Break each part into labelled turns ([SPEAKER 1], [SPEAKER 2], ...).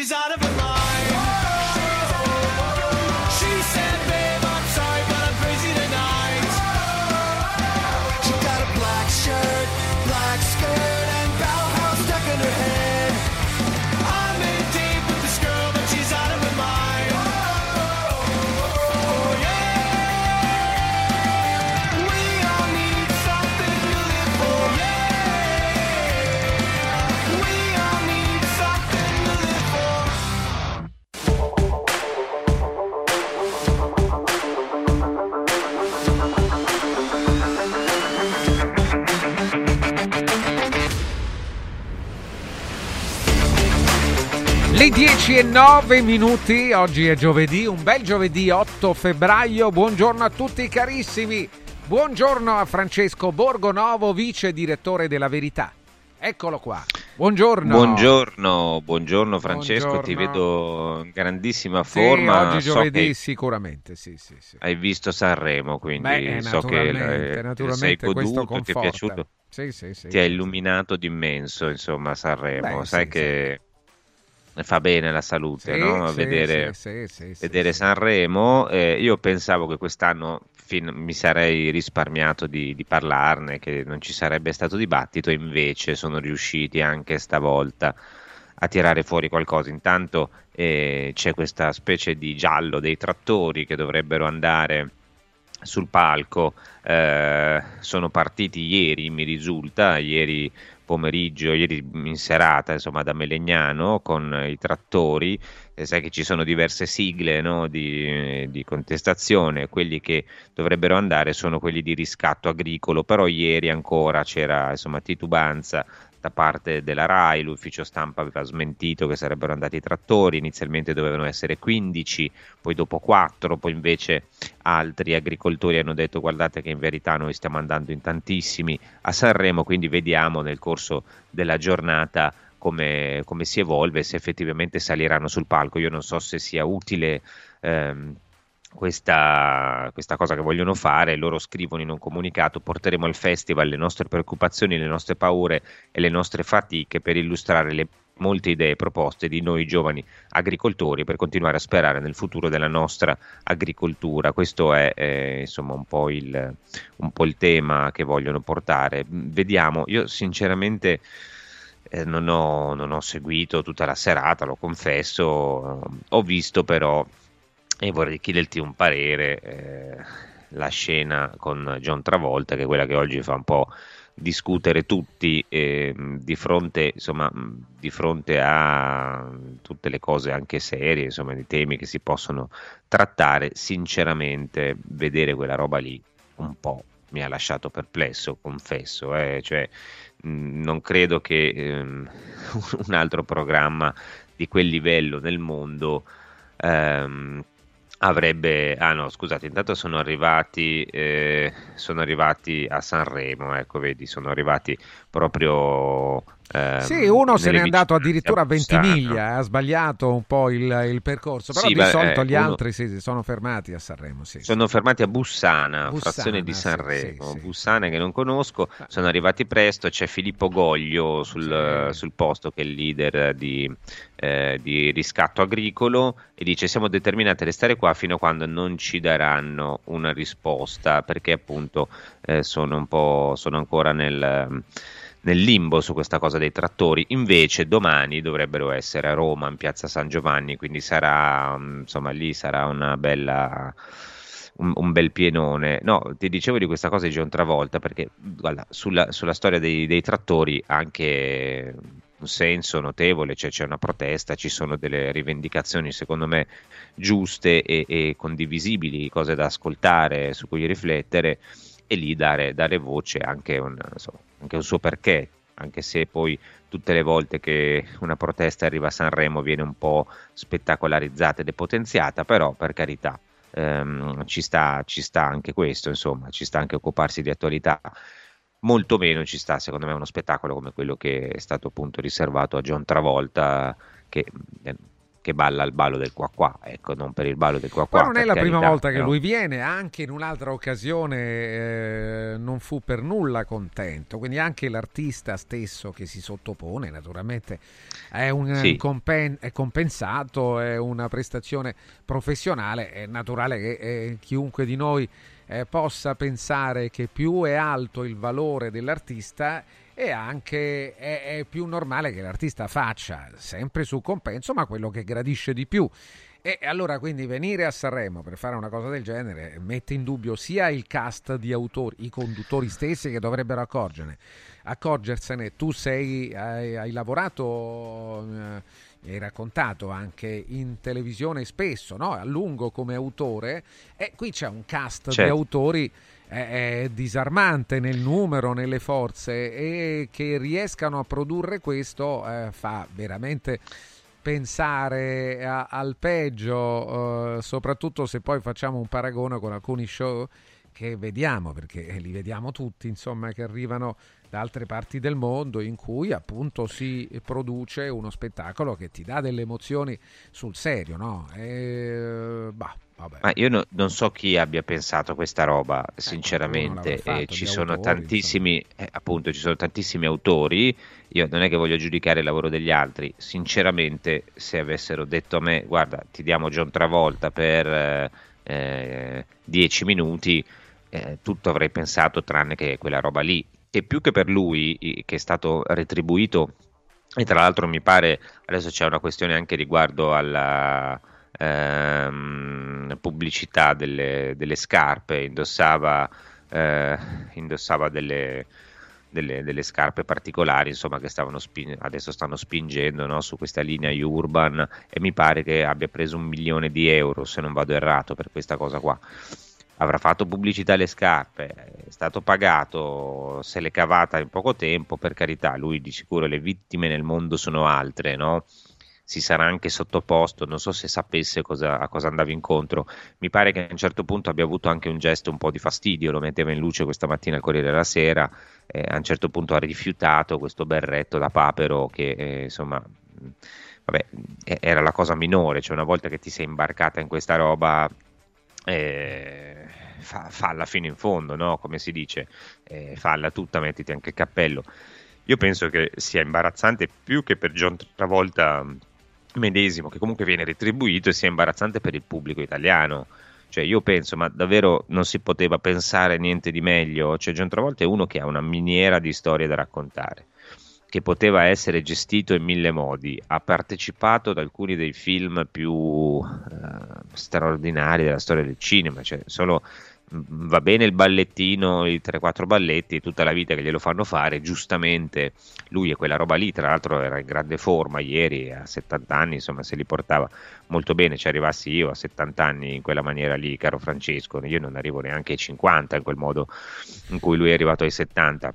[SPEAKER 1] She's out of her
[SPEAKER 2] 11 e 9 minuti, oggi è giovedì, un bel giovedì 8 febbraio, buongiorno a tutti carissimi, buongiorno a Francesco Borgonovo, vice direttore della Verità. Eccolo qua. Buongiorno.
[SPEAKER 3] Buongiorno, buongiorno Francesco,
[SPEAKER 2] buongiorno.
[SPEAKER 3] ti vedo in grandissima forma.
[SPEAKER 2] Sì,
[SPEAKER 3] oggi
[SPEAKER 2] giovedì
[SPEAKER 3] so
[SPEAKER 2] sicuramente, sì, sì, sì,
[SPEAKER 3] Hai visto Sanremo, quindi
[SPEAKER 2] Beh,
[SPEAKER 3] so che eh, sei goduto, ti è piaciuto.
[SPEAKER 2] Sì, sì,
[SPEAKER 3] ti ha illuminato d'immenso, insomma, Sanremo.
[SPEAKER 2] Beh,
[SPEAKER 3] Sai che fa bene la salute,
[SPEAKER 2] Sì,
[SPEAKER 3] no?
[SPEAKER 2] sì,
[SPEAKER 3] Vedere,
[SPEAKER 2] sì,
[SPEAKER 3] vedere. Sanremo. Eh, io pensavo che quest'anno fin- mi sarei risparmiato di, di parlarne, che non ci sarebbe stato dibattito, invece sono riusciti anche stavolta a tirare fuori qualcosa. Intanto eh, c'è questa specie di giallo dei trattori che dovrebbero andare sul palco. eh, sono partiti ieri, mi risulta, ieri pomeriggio, ieri in serata, insomma, da Melegnano con i trattori. E sai che ci sono diverse sigle no, di, di contestazione, quelli che dovrebbero andare sono quelli di riscatto agricolo, però ieri ancora c'era insomma titubanza da parte della RAI, l'ufficio stampa aveva smentito che sarebbero andati i trattori, inizialmente dovevano essere 15, poi dopo 4, poi invece altri agricoltori hanno detto guardate che in verità noi stiamo andando in tantissimi a Sanremo, quindi vediamo nel corso della giornata come, come si evolve, se effettivamente saliranno sul palco. Io non so se sia utile ehm, questa, questa cosa che vogliono fare, loro scrivono in un comunicato, porteremo al festival le nostre preoccupazioni, le nostre paure e le nostre fatiche per illustrare le molte idee proposte di noi giovani agricoltori per continuare a sperare nel futuro della nostra agricoltura. Questo è eh, insomma un po, il, un po' il tema che vogliono portare. Vediamo, io sinceramente eh, non, ho, non, ho, seguito tutta la serata, lo confesso, ho visto però, e vorrei chiederti un parere, eh, la scena con John Travolta, che è quella che oggi fa un po' discutere tutti eh, di, fronte, insomma, di fronte a tutte le cose anche serie, insomma, di temi che si possono trattare, sinceramente vedere quella roba lì un po' mi ha lasciato perplesso, confesso, eh, cioè, non credo che ehm, un altro programma di quel livello nel mondo ehm, avrebbe ah no scusate intanto sono arrivati eh, sono arrivati a Sanremo ecco vedi sono arrivati proprio
[SPEAKER 2] eh, sì, uno se n'è andato addirittura a Ventimiglia, ha sbagliato un po' il, il percorso, però sì, di beh, solito eh, gli uno... altri sì, sono fermati a Sanremo. Sì,
[SPEAKER 3] sono fermati a Bussana, Bussana frazione di Sanremo, Bussana che non conosco, ah. sono arrivati presto, c'è Filippo Goglio sul, sul posto che è il leader di, eh, di riscatto agricolo e dice siamo determinati a restare qua fino a quando non ci daranno una risposta perché appunto eh, sono un po' sono ancora nel nel limbo su questa cosa dei trattori, invece domani dovrebbero essere a Roma in piazza San Giovanni, quindi sarà, mm, insomma, lì sarà una bella... Un, bel pienone. No, ti dicevo di questa cosa di John Travolta perché guarda, sulla, sulla, storia dei, dei, trattori anche un senso notevole, cioè c'è una protesta, ci sono delle rivendicazioni secondo me giuste e, e condivisibili, cose da ascoltare, su cui riflettere e lì dare, dare voce anche un, insomma, anche un suo perché, anche se poi tutte le volte che una protesta arriva a Sanremo viene un po' spettacolarizzata e depotenziata, però per carità ehm, ci, sta, ci sta anche questo, insomma, ci sta anche occuparsi di attualità. Molto meno ci sta, secondo me, uno spettacolo come quello che è stato appunto riservato a John Travolta, che eh, che balla il ballo del qua qua, ecco, non per il ballo del qua qua.
[SPEAKER 2] Ma non è la carità, prima volta che lui viene, anche in un'altra occasione eh, non fu per nulla contento, quindi anche l'artista stesso che si sottopone naturalmente è, un, sì. compen- è compensato, è una prestazione professionale, è naturale che eh, chiunque di noi eh, possa pensare che più è alto il valore dell'artista e anche è, è più normale che l'artista faccia sempre su compenso, ma quello che gradisce di più. E allora quindi venire a Sanremo per fare una cosa del genere mette in dubbio sia il cast di autori, i conduttori stessi che dovrebbero accorgerne, accorgersene. Tu sei, hai, hai lavorato, eh, hai raccontato anche in televisione spesso, no? a lungo come autore, e qui c'è un cast certo. di autori è, disarmante nel numero, nelle forze e che riescano a produrre questo eh, fa veramente pensare a, al peggio, eh, soprattutto se poi facciamo un paragone con alcuni show che vediamo, perché li vediamo tutti, insomma, che arrivano da altre parti del mondo in cui appunto si produce uno spettacolo che ti dà delle emozioni sul serio, no? E, bah,
[SPEAKER 3] ma io no, non so chi abbia pensato questa roba, eh, sinceramente. Fatto, eh, ci sono autori, tantissimi, eh, appunto, ci sono tantissimi autori. Io non è che voglio giudicare il lavoro degli altri. Sinceramente, se avessero detto a me, guarda, ti diamo John Travolta per eh, eh dieci minuti, eh, tutto avrei pensato tranne che quella roba lì. E più che per lui, che è stato retribuito, e tra l'altro mi pare, adesso c'è una questione anche riguardo alla ehm, pubblicità delle, delle, scarpe, indossava, eh, indossava delle, delle, delle, scarpe particolari insomma, che spin- adesso stanno spingendo no, su questa linea urban e mi pare che abbia preso un milione di euro se non vado errato per questa cosa qua avrà fatto pubblicità alle scarpe, è stato pagato, se l'è cavata in poco tempo, per carità, lui di sicuro le vittime nel mondo sono altre, no? Si sarà anche sottoposto, non so se sapesse cosa, a cosa andava incontro, mi pare che a un certo punto abbia avuto anche un gesto un po' di fastidio, lo metteva in luce questa mattina al Corriere della Sera, eh, a un certo punto ha rifiutato questo berretto da papero che eh, insomma vabbè, era la cosa minore, cioè una volta che ti sei imbarcata in questa roba eh, fa, falla fino in fondo, no? come si dice, eh, falla tutta, mettiti anche il cappello. io penso che sia imbarazzante più che per John Travolta medesimo, che comunque viene retribuito, e sia imbarazzante per il pubblico italiano. Cioè, io penso, ma davvero non si poteva pensare niente di meglio? Cioè, John Travolta è uno che ha una miniera di storie da raccontare che poteva essere gestito in mille modi, ha partecipato ad alcuni dei film più eh, straordinari della storia del cinema, cioè solo va bene il ballettino, i 3-4 balletti, tutta la vita che glielo fanno fare, giustamente lui e quella roba lì, tra l'altro era in grande forma ieri, a 70 anni, insomma se li portava molto bene, ci arrivassi io a 70 anni in quella maniera lì, caro Francesco, io non arrivo neanche ai 50 in quel modo in cui lui è arrivato ai 70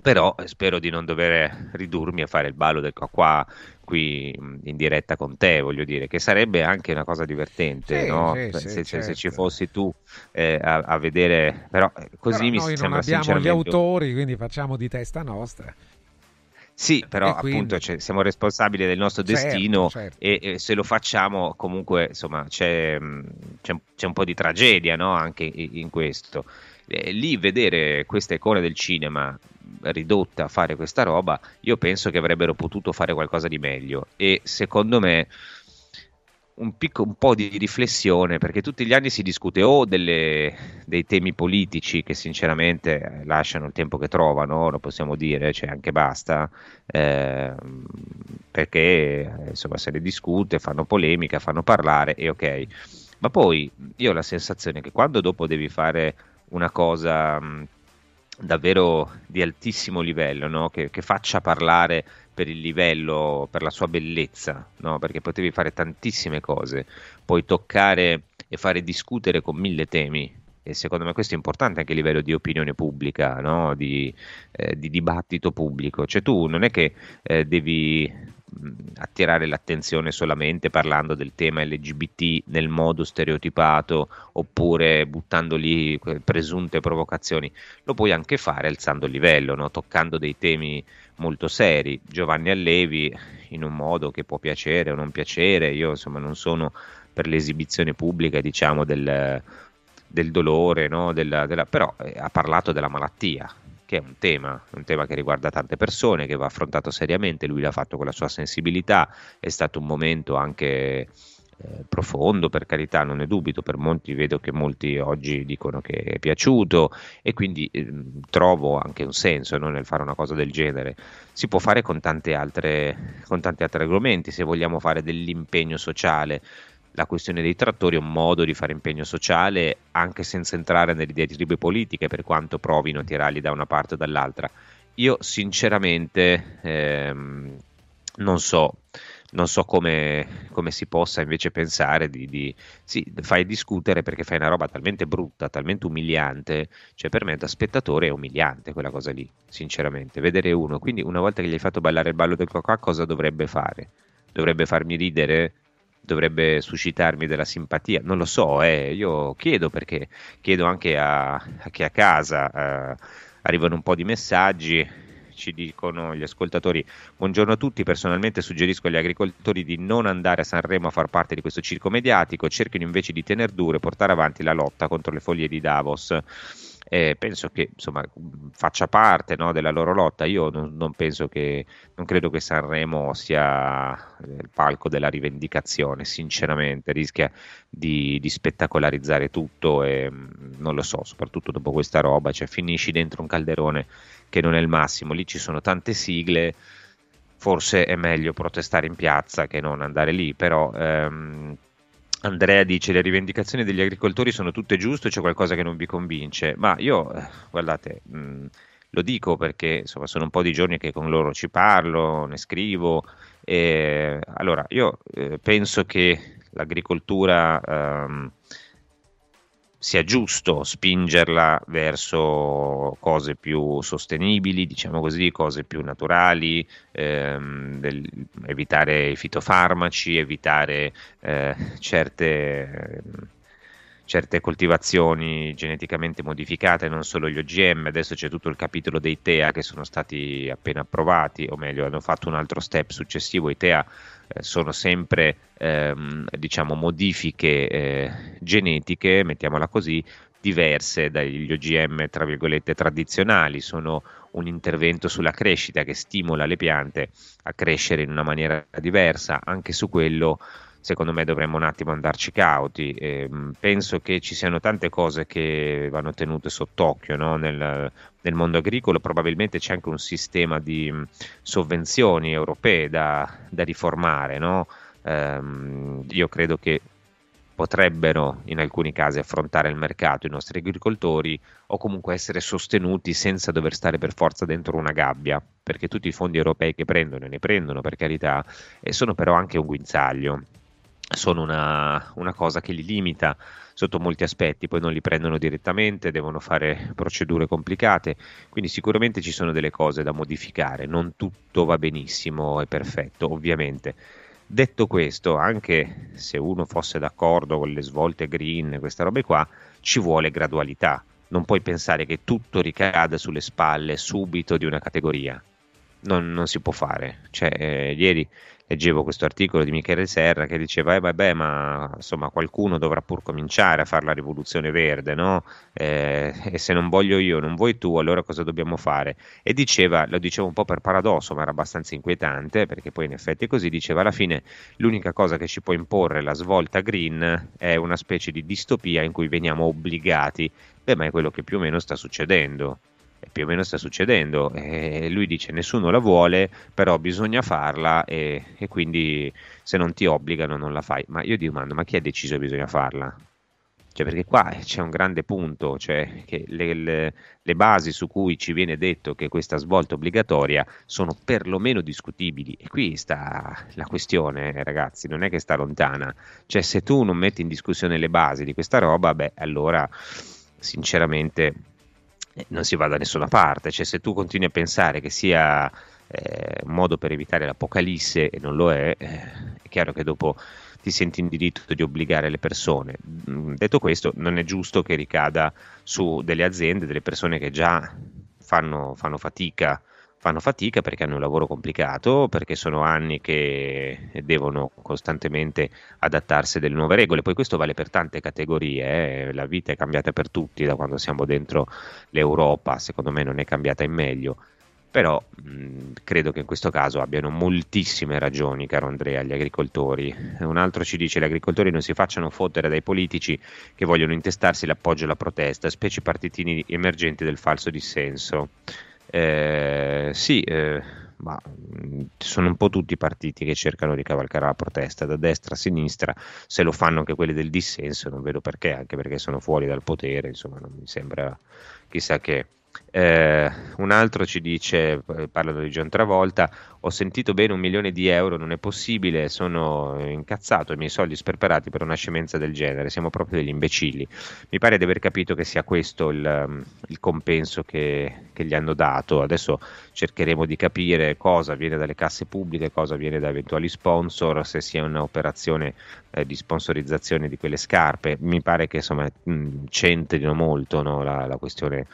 [SPEAKER 3] però eh, spero di non dover ridurmi a fare il ballo del qua qui in diretta con te, voglio dire, che sarebbe anche una cosa divertente,
[SPEAKER 2] sì,
[SPEAKER 3] no?
[SPEAKER 2] sì,
[SPEAKER 3] se,
[SPEAKER 2] sì,
[SPEAKER 3] se,
[SPEAKER 2] certo.
[SPEAKER 3] se, ci fossi tu eh, a, a, vedere, però eh, così
[SPEAKER 2] però
[SPEAKER 3] mi
[SPEAKER 2] noi
[SPEAKER 3] sembra
[SPEAKER 2] non abbiamo gli autori, quindi facciamo di testa nostra.
[SPEAKER 3] Sì, però
[SPEAKER 2] quindi...
[SPEAKER 3] appunto cioè, siamo responsabili del nostro
[SPEAKER 2] certo,
[SPEAKER 3] destino
[SPEAKER 2] certo.
[SPEAKER 3] E, e, se lo facciamo comunque insomma c'è, c'è, c'è un po' di tragedia no? anche in questo. Eh, lì vedere questa icona del cinema ridotta a fare questa roba, io penso che avrebbero potuto fare qualcosa di meglio e secondo me un, picco, un po' di riflessione perché tutti gli anni si discute o delle, dei temi politici che sinceramente lasciano il tempo che trovano, lo possiamo dire, cioè anche basta, eh, perché insomma se ne discute, fanno polemica, fanno parlare e ok. Ma poi io ho la sensazione che quando dopo devi fare una cosa mh, davvero di altissimo livello, no? che, che, faccia parlare per il livello, per la sua bellezza, no? perché potevi fare tantissime cose, puoi toccare e fare discutere con mille temi. E secondo me questo è importante anche a livello di opinione pubblica, no? di, eh, di, dibattito pubblico. Cioè tu non è che eh, devi attirare l'attenzione solamente parlando del tema LGBT nel modo stereotipato oppure buttando lì presunte provocazioni, lo puoi anche fare alzando il livello, no? toccando dei temi molto seri. Giovanni Allevi in un modo che può piacere o non piacere, io insomma non sono per l'esibizione pubblica diciamo del, del dolore, no? della, della, però eh, ha parlato della malattia, che è un tema, un tema che riguarda tante persone, che va affrontato seriamente, lui l'ha fatto con la sua sensibilità, è stato un momento anche eh, profondo, per carità, non ne dubito, per molti vedo che molti oggi dicono che è piaciuto e quindi eh, trovo anche un senso no, nel fare una cosa del genere. Si può fare con, altre, con tanti altri argomenti, se vogliamo fare dell'impegno sociale, la questione dei trattori è un modo di fare impegno sociale anche senza entrare nelle diatribe politiche per quanto provino a tirarli da una parte o dall'altra. Io sinceramente ehm, non so, non so come, come, si possa invece pensare di, di sì, fai discutere perché fai una roba talmente brutta, talmente umiliante, cioè per me da spettatore è umiliante quella cosa lì, sinceramente, vedere uno, quindi una volta che gli hai fatto ballare il ballo del cocà cosa dovrebbe fare? Dovrebbe farmi ridere? Dovrebbe suscitarmi della simpatia, non lo so, eh, io chiedo perché chiedo anche a, a chi a casa, eh, arrivano un po' di messaggi, ci dicono gli ascoltatori, buongiorno a tutti, personalmente suggerisco agli agricoltori di non andare a Sanremo a far parte di questo circo mediatico, cerchino invece di tener duro e portare avanti la lotta contro le follie di Davos eh, penso che insomma, faccia parte no, della loro lotta. Io non, non, penso che, non credo che Sanremo sia il palco della rivendicazione, sinceramente, rischia di, di spettacolarizzare tutto e mm, non lo so, soprattutto dopo questa roba, cioè finisci dentro un calderone che non è il massimo, lì ci sono tante sigle. Forse è meglio protestare in piazza che non andare lì, però ehm, Andrea dice le rivendicazioni degli agricoltori sono tutte giuste, c'è qualcosa che non vi convince, ma io, eh, guardate, mh, lo dico perché insomma, sono un po' di giorni che con loro ci parlo, ne scrivo, e, allora io eh, penso che l'agricoltura... Ehm, sia giusto spingerla verso cose più sostenibili, diciamo così, cose più naturali, ehm, del, evitare i fitofarmaci, evitare eh, certe, certe, coltivazioni geneticamente modificate, non solo gli OGM, adesso c'è tutto il capitolo dei TEA che sono stati appena approvati, o meglio hanno fatto un altro step successivo, i TEA eh, sono sempre ehm, diciamo modifiche eh, genetiche, mettiamola così, diverse dagli OGM tra virgolette tradizionali, sono un intervento sulla crescita che stimola le piante a crescere in una maniera diversa, anche su quello secondo me dovremmo un attimo andarci cauti. Eh, penso che ci siano tante cose che vanno tenute sott'occhio no? nel, nel, mondo agricolo, probabilmente c'è anche un sistema di mh, sovvenzioni europee da, da riformare. No? Eh, io credo che potrebbero in alcuni casi affrontare il mercato i nostri agricoltori o comunque essere sostenuti senza dover stare per forza dentro una gabbia, perché tutti i fondi europei che prendono, e ne prendono per carità, e sono però anche un guinzaglio sono una, una, cosa che li limita sotto molti aspetti, poi non li prendono direttamente, devono fare procedure complicate, quindi sicuramente ci sono delle cose da modificare, non tutto va benissimo e perfetto, ovviamente. Detto questo, anche se uno fosse d'accordo con le svolte green, queste robe qua, ci vuole gradualità. Non puoi pensare che tutto ricada sulle spalle subito di una categoria. Non, non si può fare. Cioè, eh, ieri leggevo questo articolo di Michele Serra che diceva, eh vabbè, ma insomma qualcuno dovrà pur cominciare a fare la rivoluzione verde, no? Eh, e se non voglio io, non vuoi tu, allora cosa dobbiamo fare? E diceva, lo diceva un po' per paradosso, ma era abbastanza inquietante, perché poi in effetti è così, diceva alla fine l'unica cosa che ci può imporre la svolta green è una specie di distopia in cui veniamo obbligati, beh, ma è quello che più o meno sta succedendo più o meno sta succedendo. E lui dice nessuno la vuole, però bisogna farla e, e, quindi se non ti obbligano non la fai. Ma io ti domando, ma chi ha deciso che bisogna farla? Cioè, perché qua c'è un grande punto, cioè che le, le, le, basi su cui ci viene detto che questa svolta obbligatoria sono perlomeno discutibili. E qui sta la questione, ragazzi, non è che sta lontana. Cioè, se tu non metti in discussione le basi di questa roba, beh, allora sinceramente non si va da nessuna parte. Cioè, se tu continui a pensare che sia eh, un modo per evitare l'apocalisse e non lo è, eh, è chiaro che dopo ti senti in diritto di obbligare le persone. Mm, detto questo, non è giusto che ricada su delle aziende, delle persone che già fanno, fanno fatica fanno fatica perché hanno un lavoro complicato, perché sono anni che devono costantemente adattarsi alle nuove regole. Poi questo vale per tante categorie, eh. la vita è cambiata per tutti da quando siamo dentro l'Europa, secondo me non è cambiata in meglio. Però mh, credo che in questo caso abbiano moltissime ragioni, caro Andrea, gli agricoltori. Un altro ci dice gli agricoltori non si facciano fottere dai politici che vogliono intestarsi l'appoggio alla protesta, specie partitini emergenti del falso dissenso. Eh, sì, eh, ma mm, sono un po' tutti i partiti che cercano di cavalcare la protesta, da destra a sinistra, se lo fanno anche quelli del dissenso, non vedo perché, anche perché sono fuori dal potere, insomma, non mi sembra chissà che. Eh, un altro ci dice, eh, parlano di John Travolta, ho sentito bene un milione di euro, non è possibile, sono incazzato, i miei soldi sperperati per una scemenza del genere, siamo proprio degli imbecilli. Mi pare di aver capito che sia questo il, mm, il compenso che, che, gli hanno dato, adesso cercheremo di capire cosa viene dalle casse pubbliche, cosa viene da eventuali sponsor, se sia un'operazione eh, di sponsorizzazione di quelle scarpe, mi pare che insomma mm, centrino molto no, la, la questione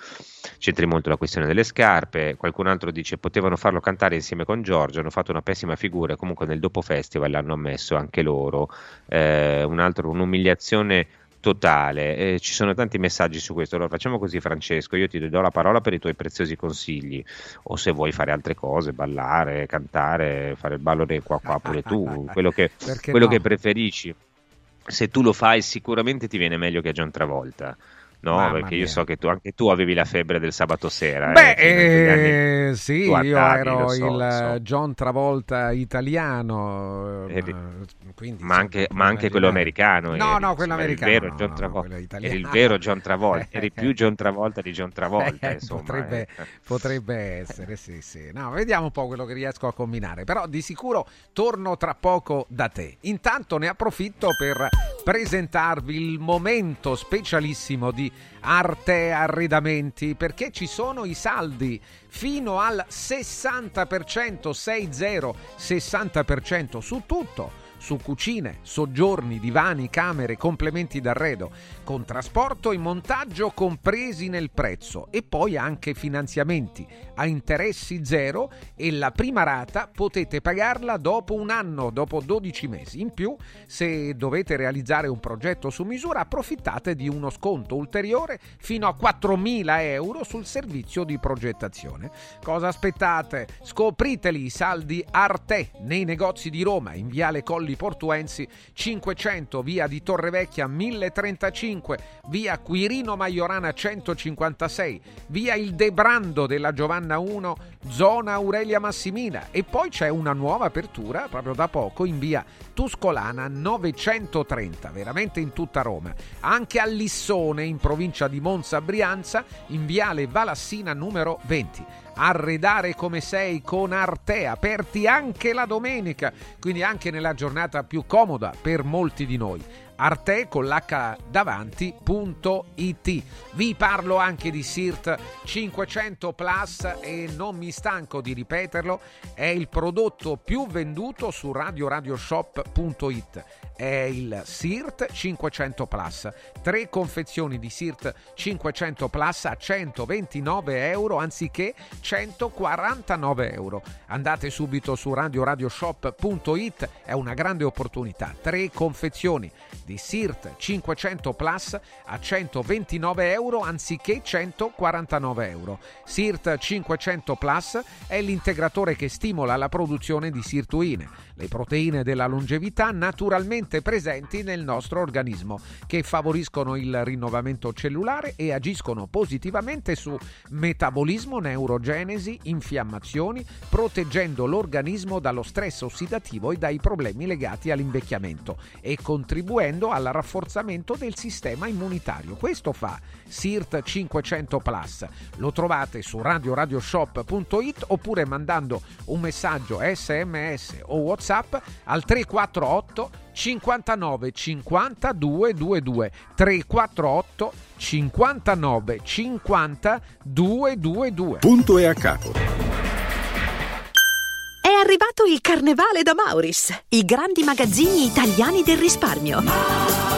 [SPEAKER 3] c'entri molto la questione delle scarpe. Qualcun altro dice potevano farlo cantare insieme con Giorgio hanno fatto una pessima figura, comunque nel dopo festival l'hanno ammesso anche loro, eh, un altro, un'umiliazione totale. Eh, ci sono tanti messaggi su questo. Allora facciamo così, Francesco. Io ti do la parola per i tuoi preziosi consigli. O se vuoi fare altre cose, ballare, cantare, fare il ballo del qua qua pure tu, quello che, quello no? che preferisci. Se tu lo fai, sicuramente ti viene meglio che a John Travolta. No, Mamma perché mia. io so che tu, anche tu avevi la febbre del sabato sera.
[SPEAKER 2] Beh, eh, sì, io ero so, il so. John Travolta italiano.
[SPEAKER 3] Eh, quindi, ma, anche, ma anche quello americano.
[SPEAKER 2] No, eri, no, quello americano.
[SPEAKER 3] Il vero John Travolta. No, eri il vero John Travolta. eri più John Travolta di John Travolta.
[SPEAKER 2] Eh,
[SPEAKER 3] insomma,
[SPEAKER 2] potrebbe,
[SPEAKER 3] eh.
[SPEAKER 2] potrebbe, essere, sì, sì. No, vediamo un po' quello che riesco a combinare. Però di sicuro torno tra poco da te. Intanto ne approfitto per presentarvi il momento specialissimo di Arte Arredamenti perché ci sono i saldi fino al 60%, 60, 60% su tutto su cucine, soggiorni, divani, camere, complementi d'arredo, con trasporto e montaggio compresi nel prezzo e poi anche finanziamenti a interessi zero e la prima rata potete pagarla dopo un anno, dopo 12 mesi. In più, se dovete realizzare un progetto su misura, approfittate di uno sconto ulteriore fino a 4.000 euro sul servizio di progettazione. Cosa aspettate? Scopriteli i saldi Arte nei negozi di Roma, in Viale Colli Portuensi 500, via di Torrevecchia 1035, via Quirino Maiorana 156, via Il Debrando della Giovanna 1, zona Aurelia Massimina e poi c'è una nuova apertura proprio da poco in via Tuscolana 930, veramente in tutta Roma. Anche a Lissone, in provincia di Monza Brianza, in viale Valassina numero 20 arredare come sei con Arte, aperti anche la domenica, quindi anche nella giornata più comoda per molti di noi. Arte con l'H davanti.it. Vi parlo anche di SIRT 500 Plus e non mi stanco di ripeterlo, è il prodotto più venduto su radioradioshop.it. È il SIRT 500 Plus. Tre confezioni di SIRT 500 Plus a 129 euro anziché 149 euro. Andate subito su radioradioshop.it, è una grande opportunità. Tre confezioni di SIRT 500 Plus a 129 euro anziché 149 euro. SIRT 500 Plus è l'integratore che stimola la produzione di sirtuine, le proteine della longevità naturalmente presenti nel nostro organismo, che favoriscono il rinnovamento cellulare e agiscono positivamente su metabolismo, neurogenesi, infiammazioni, proteggendo l'organismo dallo stress ossidativo e dai problemi legati all'invecchiamento e contribuendo al rafforzamento del sistema immunitario. Questo fa SIRT 500 Plus. Lo trovate su radioradioshop.it oppure mandando un messaggio SMS o WhatsApp al 348 59 50 222 348 59 50 222
[SPEAKER 4] Punto e a capo.
[SPEAKER 5] È arrivato il carnevale da Mauris, i grandi magazzini italiani del risparmio.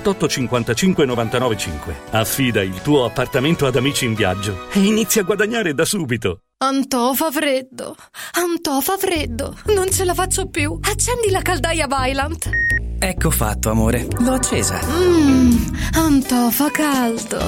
[SPEAKER 6] 55 99 5. Affida il tuo appartamento ad Amici in Viaggio e inizia a guadagnare da subito.
[SPEAKER 7] Antò fa freddo, Antò fa freddo, non ce la faccio più. Accendi la caldaia Vylant.
[SPEAKER 8] Ecco fatto, amore. L'ho accesa.
[SPEAKER 7] Mmm, Antò fa caldo.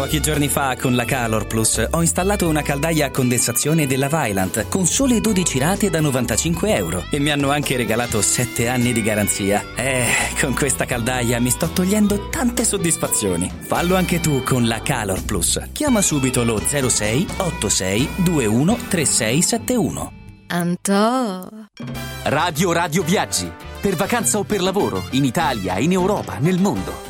[SPEAKER 8] Pochi giorni fa con la Calor Plus ho installato una caldaia a condensazione della Vylant con sole 12 rate da 95 euro e mi hanno anche regalato 7 anni di garanzia. Eh, con questa caldaia mi sto togliendo tante soddisfazioni. Fallo anche tu con la Calor Plus. Chiama subito lo 06 86 21 3671.
[SPEAKER 7] Antò.
[SPEAKER 9] Radio Radio Viaggi. Per vacanza o per lavoro, in Italia, in Europa, nel mondo.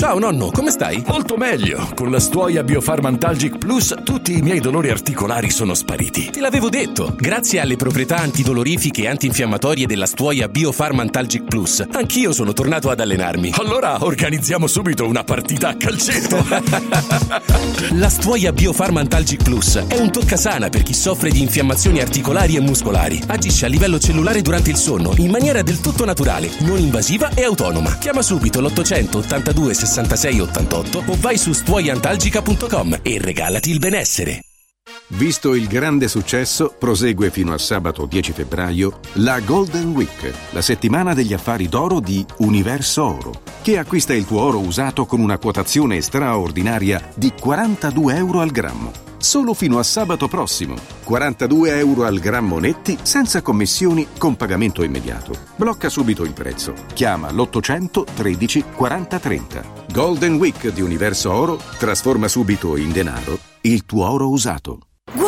[SPEAKER 10] Ciao nonno, come stai? Molto meglio. Con la stuoia Biofarmantalgic Plus tutti i miei dolori articolari sono spariti. Te l'avevo detto. Grazie alle proprietà antidolorifiche e antinfiammatorie della stuoia Biofarmantalgic Plus, anch'io sono tornato ad allenarmi. Allora organizziamo subito una partita a calcetto. la stuoia Biofarmantalgic Plus è un toccasana per chi soffre di infiammazioni articolari e muscolari. Agisce a livello cellulare durante il sonno in maniera del tutto naturale, non invasiva e autonoma. Chiama subito l'882 66 88 o vai su stuoiantalgica.com e regalati il benessere.
[SPEAKER 11] Visto il grande successo, prosegue fino a sabato 10 febbraio la Golden Week, la settimana degli affari d'oro di Universo Oro, che acquista il tuo oro usato con una quotazione straordinaria di 42 euro al grammo. Solo fino a sabato prossimo. 42 euro al grammo netti senza commissioni con pagamento immediato. Blocca subito il prezzo. Chiama l'800 13 40 30. Golden Week di Universo Oro trasforma subito in denaro il tuo oro usato.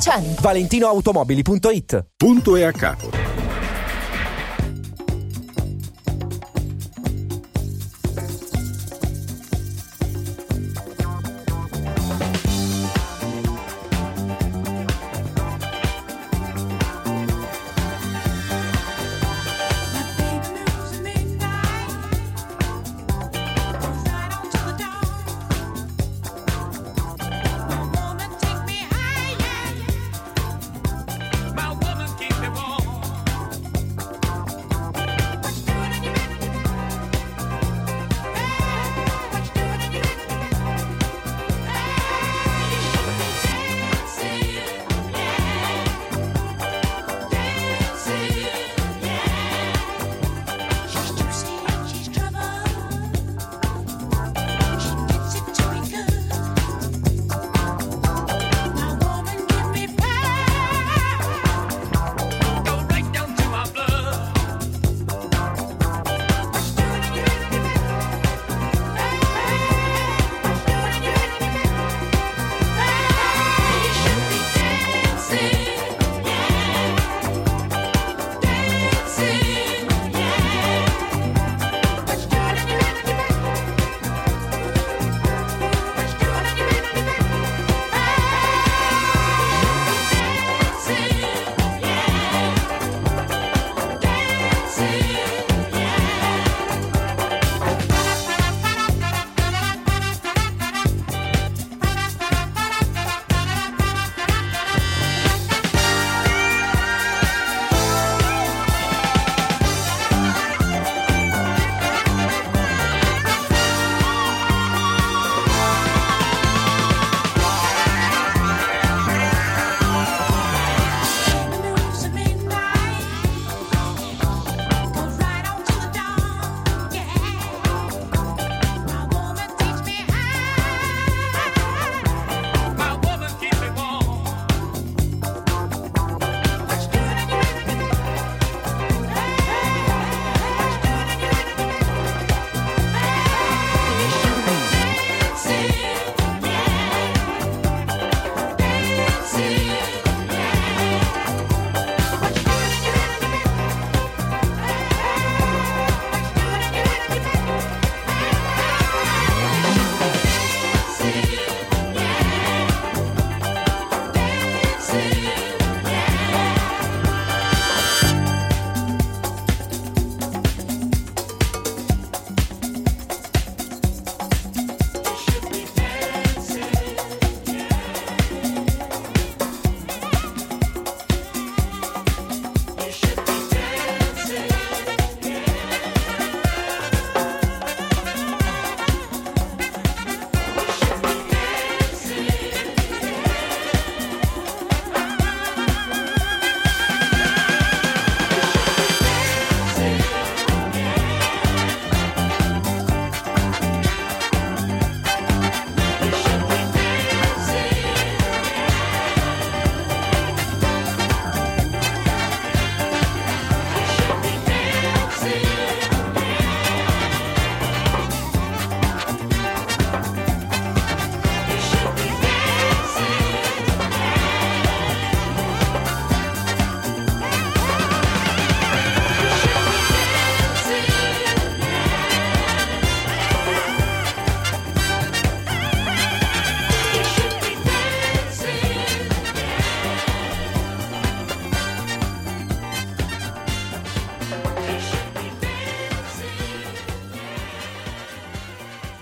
[SPEAKER 12] Lanciani.
[SPEAKER 13] ValentinoAutomobili.it
[SPEAKER 11] Punto e a capo.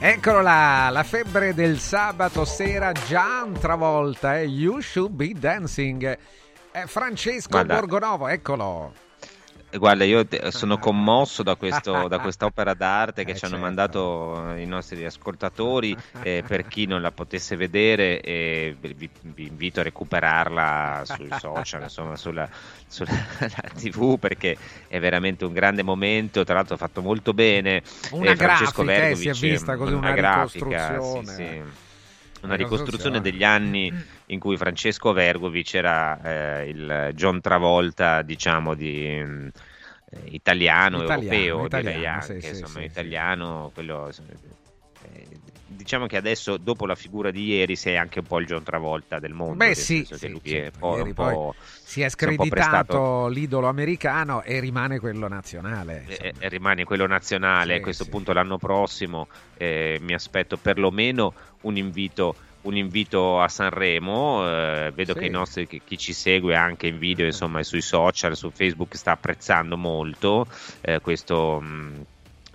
[SPEAKER 2] Eccolo là, la febbre del sabato sera, Gian Travolta, eh? You Should Be Dancing. Eh, Francesco
[SPEAKER 3] Guarda.
[SPEAKER 2] Borgonovo, eccolo.
[SPEAKER 3] Guarda, io te- sono commosso da, questo, da questa opera d'arte che ci hanno mandato i nostri ascoltatori. eh, per chi non la potesse vedere, eh, vi, vi invito a recuperarla sui social, insomma, sulla, sulla la TV, perché è veramente un grande momento. Tra l'altro, fatto molto bene.
[SPEAKER 2] Una
[SPEAKER 3] Eh, Francesco
[SPEAKER 2] grafica, eh,
[SPEAKER 3] Vergovic,
[SPEAKER 2] si è vista così una
[SPEAKER 3] grafica,
[SPEAKER 2] ricostruzione.
[SPEAKER 3] sì, sì.
[SPEAKER 2] Una
[SPEAKER 3] ricostruzione degli anni in cui Francesco Vergovic era eh, il John Travolta, diciamo, di, mm, eh, italiano,
[SPEAKER 2] Italiano,
[SPEAKER 3] europeo,
[SPEAKER 2] italiano,
[SPEAKER 3] direi anche,
[SPEAKER 2] sì, sì,
[SPEAKER 3] insomma,
[SPEAKER 2] sì,
[SPEAKER 3] italiano, quello, eh, diciamo che adesso, dopo la figura di ieri, sei anche un po' il John Travolta del mondo,
[SPEAKER 2] Beh sì, sì,
[SPEAKER 3] lui
[SPEAKER 2] sì,
[SPEAKER 3] è po', un po'-
[SPEAKER 2] si è screditato l'idolo americano e rimane quello nazionale.
[SPEAKER 3] eh, eh, rimane quello nazionale.
[SPEAKER 2] Sì,
[SPEAKER 3] a questo
[SPEAKER 2] sì.
[SPEAKER 3] punto l'anno prossimo eh, mi aspetto perlomeno un invito. Un invito a Sanremo, eh, vedo
[SPEAKER 2] Sì.
[SPEAKER 3] che i nostri, che chi ci segue anche in video, insomma, e sui social, su Facebook, sta apprezzando molto eh, questo, mh,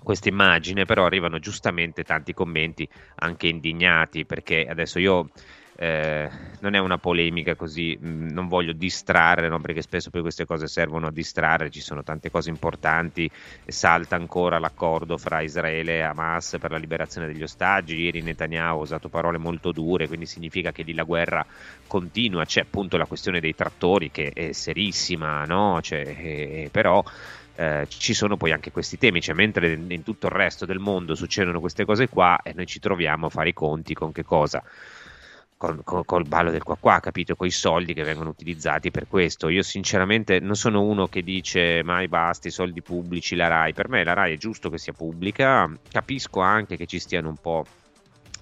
[SPEAKER 3] questa immagine, però arrivano giustamente tanti commenti anche indignati, perché adesso io eh, non è una polemica così, mh, non voglio distrarre, no? perché spesso poi queste cose servono a distrarre, ci sono tante cose importanti, salta ancora l'accordo fra Israele e Hamas per la liberazione degli ostaggi, ieri Netanyahu ha usato parole molto dure, quindi significa che lì la guerra continua, c'è appunto la questione dei trattori che è serissima, no? Cioè, eh, però eh, ci sono poi anche questi temi, cioè mentre in tutto il resto del mondo succedono queste cose qua e noi ci troviamo a fare i conti con che cosa? Col, col- col ballo del qua qua, capito? Con i soldi che vengono utilizzati per questo. Io sinceramente non sono uno che dice mai basta i soldi pubblici, la RAI. Per me la RAI è giusto che sia pubblica, capisco anche che ci stiano un po'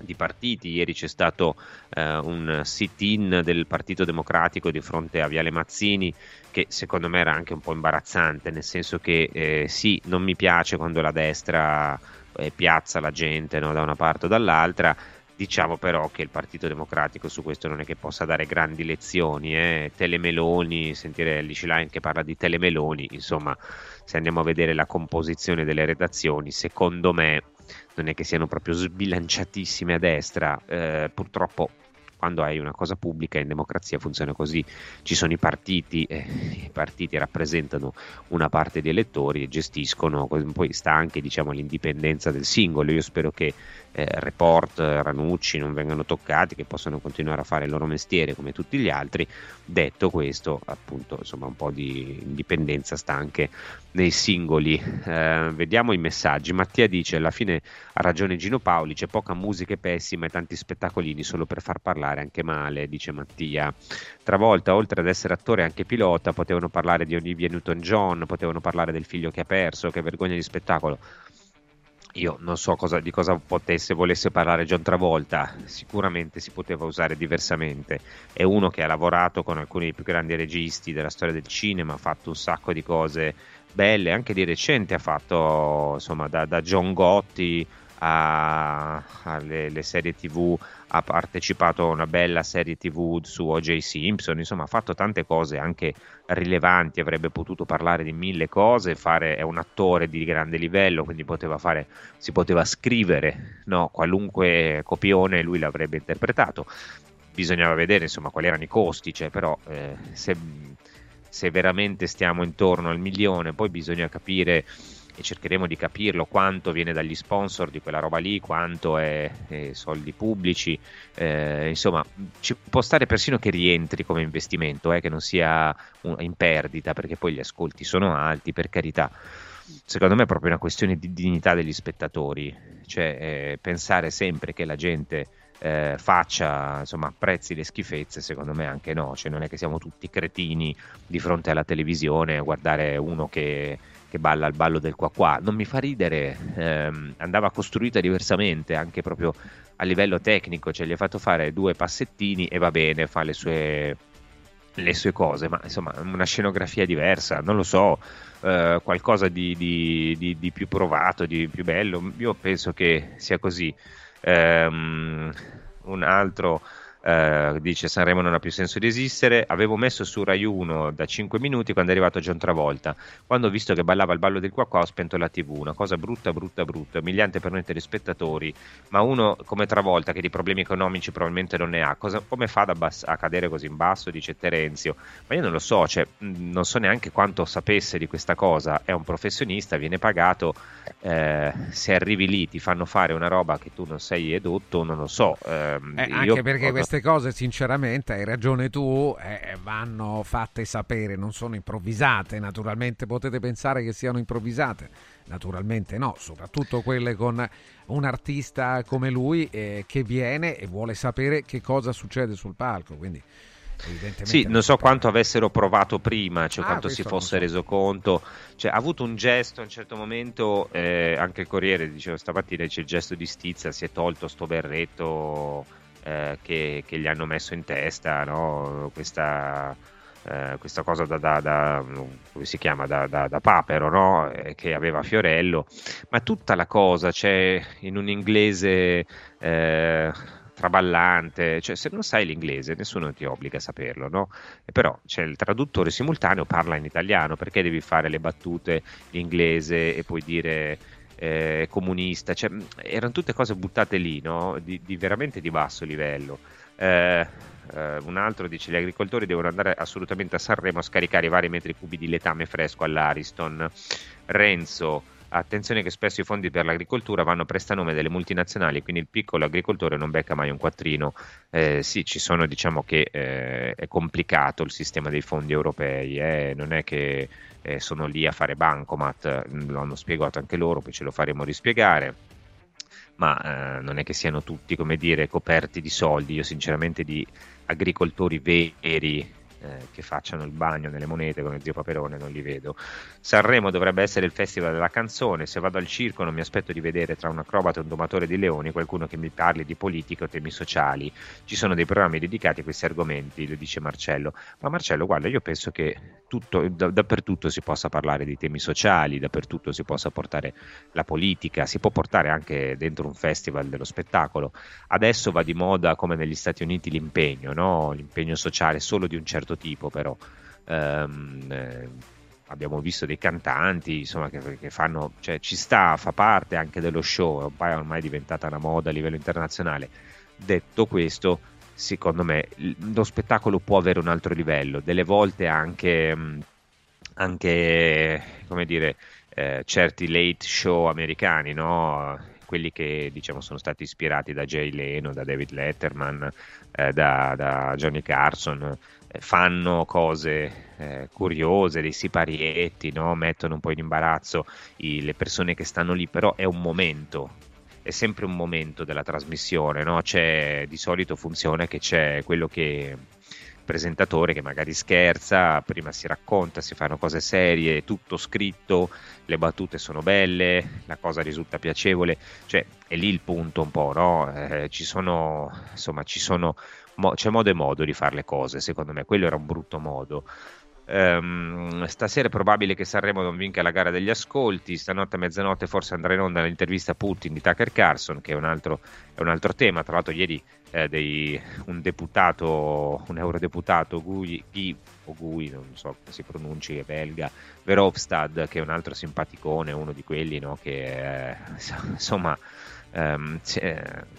[SPEAKER 3] di partiti. Ieri c'è stato eh, un sit-in del Partito Democratico di fronte a Viale Mazzini che secondo me era anche un po' imbarazzante, nel senso che eh, sì, non mi piace quando la destra eh, piazza la gente no, da una parte o dall'altra. Diciamo però che il Partito Democratico su questo non è che possa dare grandi lezioni. Eh. Telemeloni, sentire Alice Line che parla di telemeloni, insomma, se andiamo a vedere la composizione delle redazioni, secondo me non è che siano proprio sbilanciatissime a destra. Eh, purtroppo quando hai una cosa pubblica in democrazia funziona così, ci sono i partiti, eh, i partiti rappresentano una parte di elettori e gestiscono, poi sta anche diciamo, l'indipendenza del singolo, io spero che eh, Report, Ranucci non vengano toccati, che possano continuare a fare il loro mestiere come tutti gli altri, detto questo appunto insomma un po' di indipendenza sta anche nei singoli. Eh, vediamo i messaggi, Mattia dice alla fine ha ragione Gino Paoli, c'è poca musica e pessima e tanti spettacolini solo per far parlare anche male, dice Mattia. Travolta, oltre ad essere attore anche pilota, potevano parlare di Olivia Newton-John, potevano parlare del figlio che ha perso, che vergogna di spettacolo. Io non so cosa- di cosa potesse, volesse parlare John Travolta, sicuramente si poteva usare diversamente. È uno che ha lavorato con alcuni dei più grandi registi della storia del cinema, ha fatto un sacco di cose belle, anche di recente ha fatto insomma da, da John Gotti alle le serie tv, ha partecipato a una bella serie tv su O.J. Simpson, insomma ha fatto tante cose anche rilevanti, avrebbe potuto parlare di mille cose, fare, è un attore di grande livello, quindi poteva fare, si poteva scrivere no, qualunque copione lui l'avrebbe interpretato. Bisognava vedere insomma quali erano i costi, cioè, però eh, se, se veramente stiamo intorno al milione, poi bisogna capire e cercheremo di capirlo quanto viene dagli sponsor di quella roba lì, quanto è, è soldi pubblici, eh, insomma ci può stare persino che rientri come investimento, eh, che non sia un- in perdita perché poi gli ascolti sono alti, per carità. Secondo me è proprio una questione di dignità degli spettatori, cioè eh, pensare sempre che la gente eh, faccia, insomma, apprezzi le schifezze, secondo me anche no, cioè non è che siamo tutti cretini di fronte alla televisione a guardare uno che, che balla al ballo del qua qua, non mi fa ridere, ehm, andava costruita diversamente anche proprio a livello tecnico, cioè gli ha fatto fare due passettini e va bene, fa le sue le sue cose, ma insomma una scenografia diversa, non lo so, eh, qualcosa di, di- di- di più provato, di più bello, io penso che sia così. Ehm, un altro eh, dice Sanremo non ha più senso di esistere. Avevo messo su Rai 1 da 5 minuti quando è arrivato John Travolta. Quando ho visto che ballava il ballo del qua qua ho spento la TV. Una cosa brutta, brutta, brutta, umiliante per noi telespettatori. Ma uno come Travolta, che di problemi economici probabilmente non ne ha, cosa, come fa bass- a cadere così in basso? Dice Terenzio. Ma io non lo so, cioè, non so neanche quanto sapesse di questa cosa. È un professionista, viene pagato. Eh, se arrivi lì ti fanno fare una roba che tu non sei edotto, non lo so.
[SPEAKER 2] Eh, anche perché questo queste cose, sinceramente, hai ragione tu, eh, vanno fatte sapere, non sono improvvisate. Naturalmente potete pensare che siano improvvisate, naturalmente no, soprattutto quelle con un artista come lui eh, che viene e vuole sapere che cosa succede sul palco. Quindi
[SPEAKER 3] sì, non so quanto avessero provato prima, cioè ah, quanto si fosse so. reso conto. Cioè, ha avuto un gesto a un certo momento, eh, anche il Corriere diceva stamattina c'è il gesto di stizza, si è tolto sto berretto eh, che, che, gli hanno messo in testa no? questa, eh, questa, cosa da, da, da, come si chiama da, da papero no? eh, che aveva Fiorello ma tutta la cosa c'è in un inglese eh, traballante, cioè se non sai l'inglese nessuno ti obbliga a saperlo, no? E però c'è il traduttore simultaneo, parla in italiano, perché devi fare le battute in inglese e poi dire eh, comunista, cioè, erano tutte cose buttate lì, no? di, di, veramente di basso livello. Eh, eh, un altro dice gli agricoltori devono andare assolutamente a Sanremo a scaricare i vari metri cubi di letame fresco all'Ariston. Renzo, attenzione che spesso i fondi per l'agricoltura vanno prestanome delle multinazionali, quindi il piccolo agricoltore non becca mai un quattrino. Eh, sì, ci sono, diciamo che eh, è complicato il sistema dei fondi europei, eh, non è che eh, sono lì a fare bancomat, mm, lo hanno spiegato anche loro, poi ce lo faremo rispiegare, ma eh, non è che siano tutti, come dire, coperti di soldi, io sinceramente di agricoltori veri eh, che facciano il bagno nelle monete come zio Paperone non li vedo. Sanremo dovrebbe essere il festival della canzone, se vado al circo non mi aspetto di vedere tra un acrobata e un domatore di leoni qualcuno che mi parli di politica o temi sociali. Ci sono dei programmi dedicati a questi argomenti, lo dice Marcello. Ma Marcello, guarda, io penso che tutto, da, dappertutto si possa parlare di temi sociali, dappertutto si possa portare la politica, si può portare anche dentro un festival dello spettacolo. Adesso va di moda come negli Stati Uniti l'impegno, no? l'impegno sociale solo di un certo tipo però. Um, eh, abbiamo visto dei cantanti insomma, che, che, fanno, cioè ci sta, fa parte anche dello show, è ormai diventata una moda a livello internazionale. Detto questo, secondo me lo spettacolo può avere un altro livello, delle volte anche, anche come dire, eh, certi late show americani, no? quelli che diciamo sono stati ispirati da Jay Leno, da David Letterman, eh, da, da, Johnny Carson, fanno cose eh, curiose, dei siparietti, no? mettono un po' in imbarazzo i, le persone che stanno lì, però è un momento, è sempre un momento della trasmissione, no? di solito funziona che c'è quello che presentatore che magari scherza, prima si racconta, si fanno cose serie, tutto scritto, le battute sono belle, la cosa risulta piacevole, cioè è lì il punto un po', no? Eh, ci sono, insomma, ci sono mo- c'è modo e modo di fare le cose, secondo me, quello era un brutto modo. Um, stasera è probabile che Sanremo non vinca la gara degli ascolti. Stanotte a mezzanotte forse andrà in onda l'intervista Putin di Tucker Carlson, che è un altro, è un altro tema. Tra l'altro, ieri eh, dei, un deputato, un eurodeputato, Gui, Gui, o Gui, non so come si pronunci, è belga, Verhofstadt, che è un altro simpaticone, uno di quelli no, che eh, insomma ehm,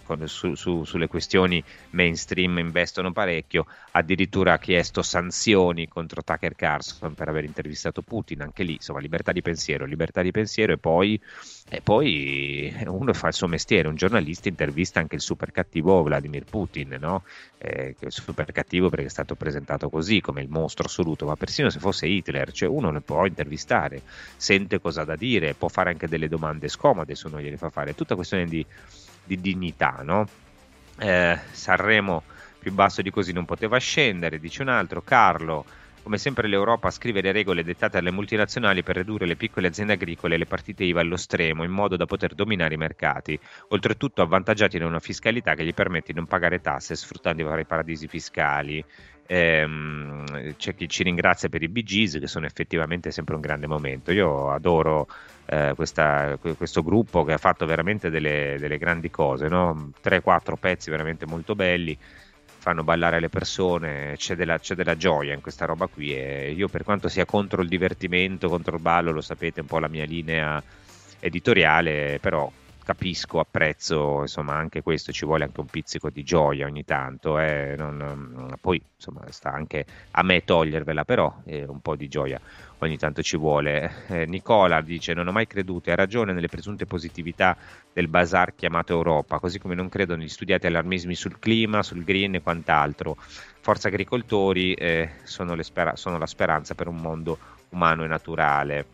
[SPEAKER 3] con, su, su, sulle questioni mainstream investono parecchio, addirittura ha chiesto sanzioni contro Tucker Carlson per aver intervistato Putin, anche lì insomma libertà di pensiero, libertà di pensiero e poi, e poi uno fa il suo mestiere, un giornalista intervista anche il super cattivo Vladimir Putin, no? eh, super cattivo perché è stato presentato così come il mostro assoluto, ma persino se fosse Hitler, cioè uno ne può intervistare, sente cosa da dire, può fare anche delle domande scomode se uno gliele fa fare, è tutta questione di, di dignità, no? Eh, Sanremo più basso di così non poteva scendere, dice un altro, Carlo come sempre l'Europa scrive le regole dettate alle multinazionali per ridurre le piccole aziende agricole e le partite IVA allo stremo in modo da poter dominare i mercati, oltretutto avvantaggiati da una fiscalità che gli permette di non pagare tasse sfruttando i vari paradisi fiscali. Ehm, c'è chi ci ringrazia per i BGs che sono effettivamente sempre un grande momento. Io adoro eh, questa, questo gruppo che ha fatto veramente delle, delle grandi cose, no? 3-4 pezzi veramente molto belli fanno ballare le persone, c'è della, c'è della, gioia in questa roba qui e io per quanto sia contro il divertimento, contro il ballo, lo sapete un po' la mia linea editoriale, però capisco, apprezzo, insomma anche questo ci vuole anche un pizzico di gioia ogni tanto, eh, non, poi insomma sta anche a me togliervela, però eh, un po' di gioia ogni tanto ci vuole. Eh, Nicola dice non ho mai creduto, hai ragione nelle presunte positività del bazar chiamato Europa, così come non credo negli studiati allarmismi sul clima, sul green e quant'altro. Forza agricoltori eh, sono, spera- sono, la speranza per un mondo umano e naturale.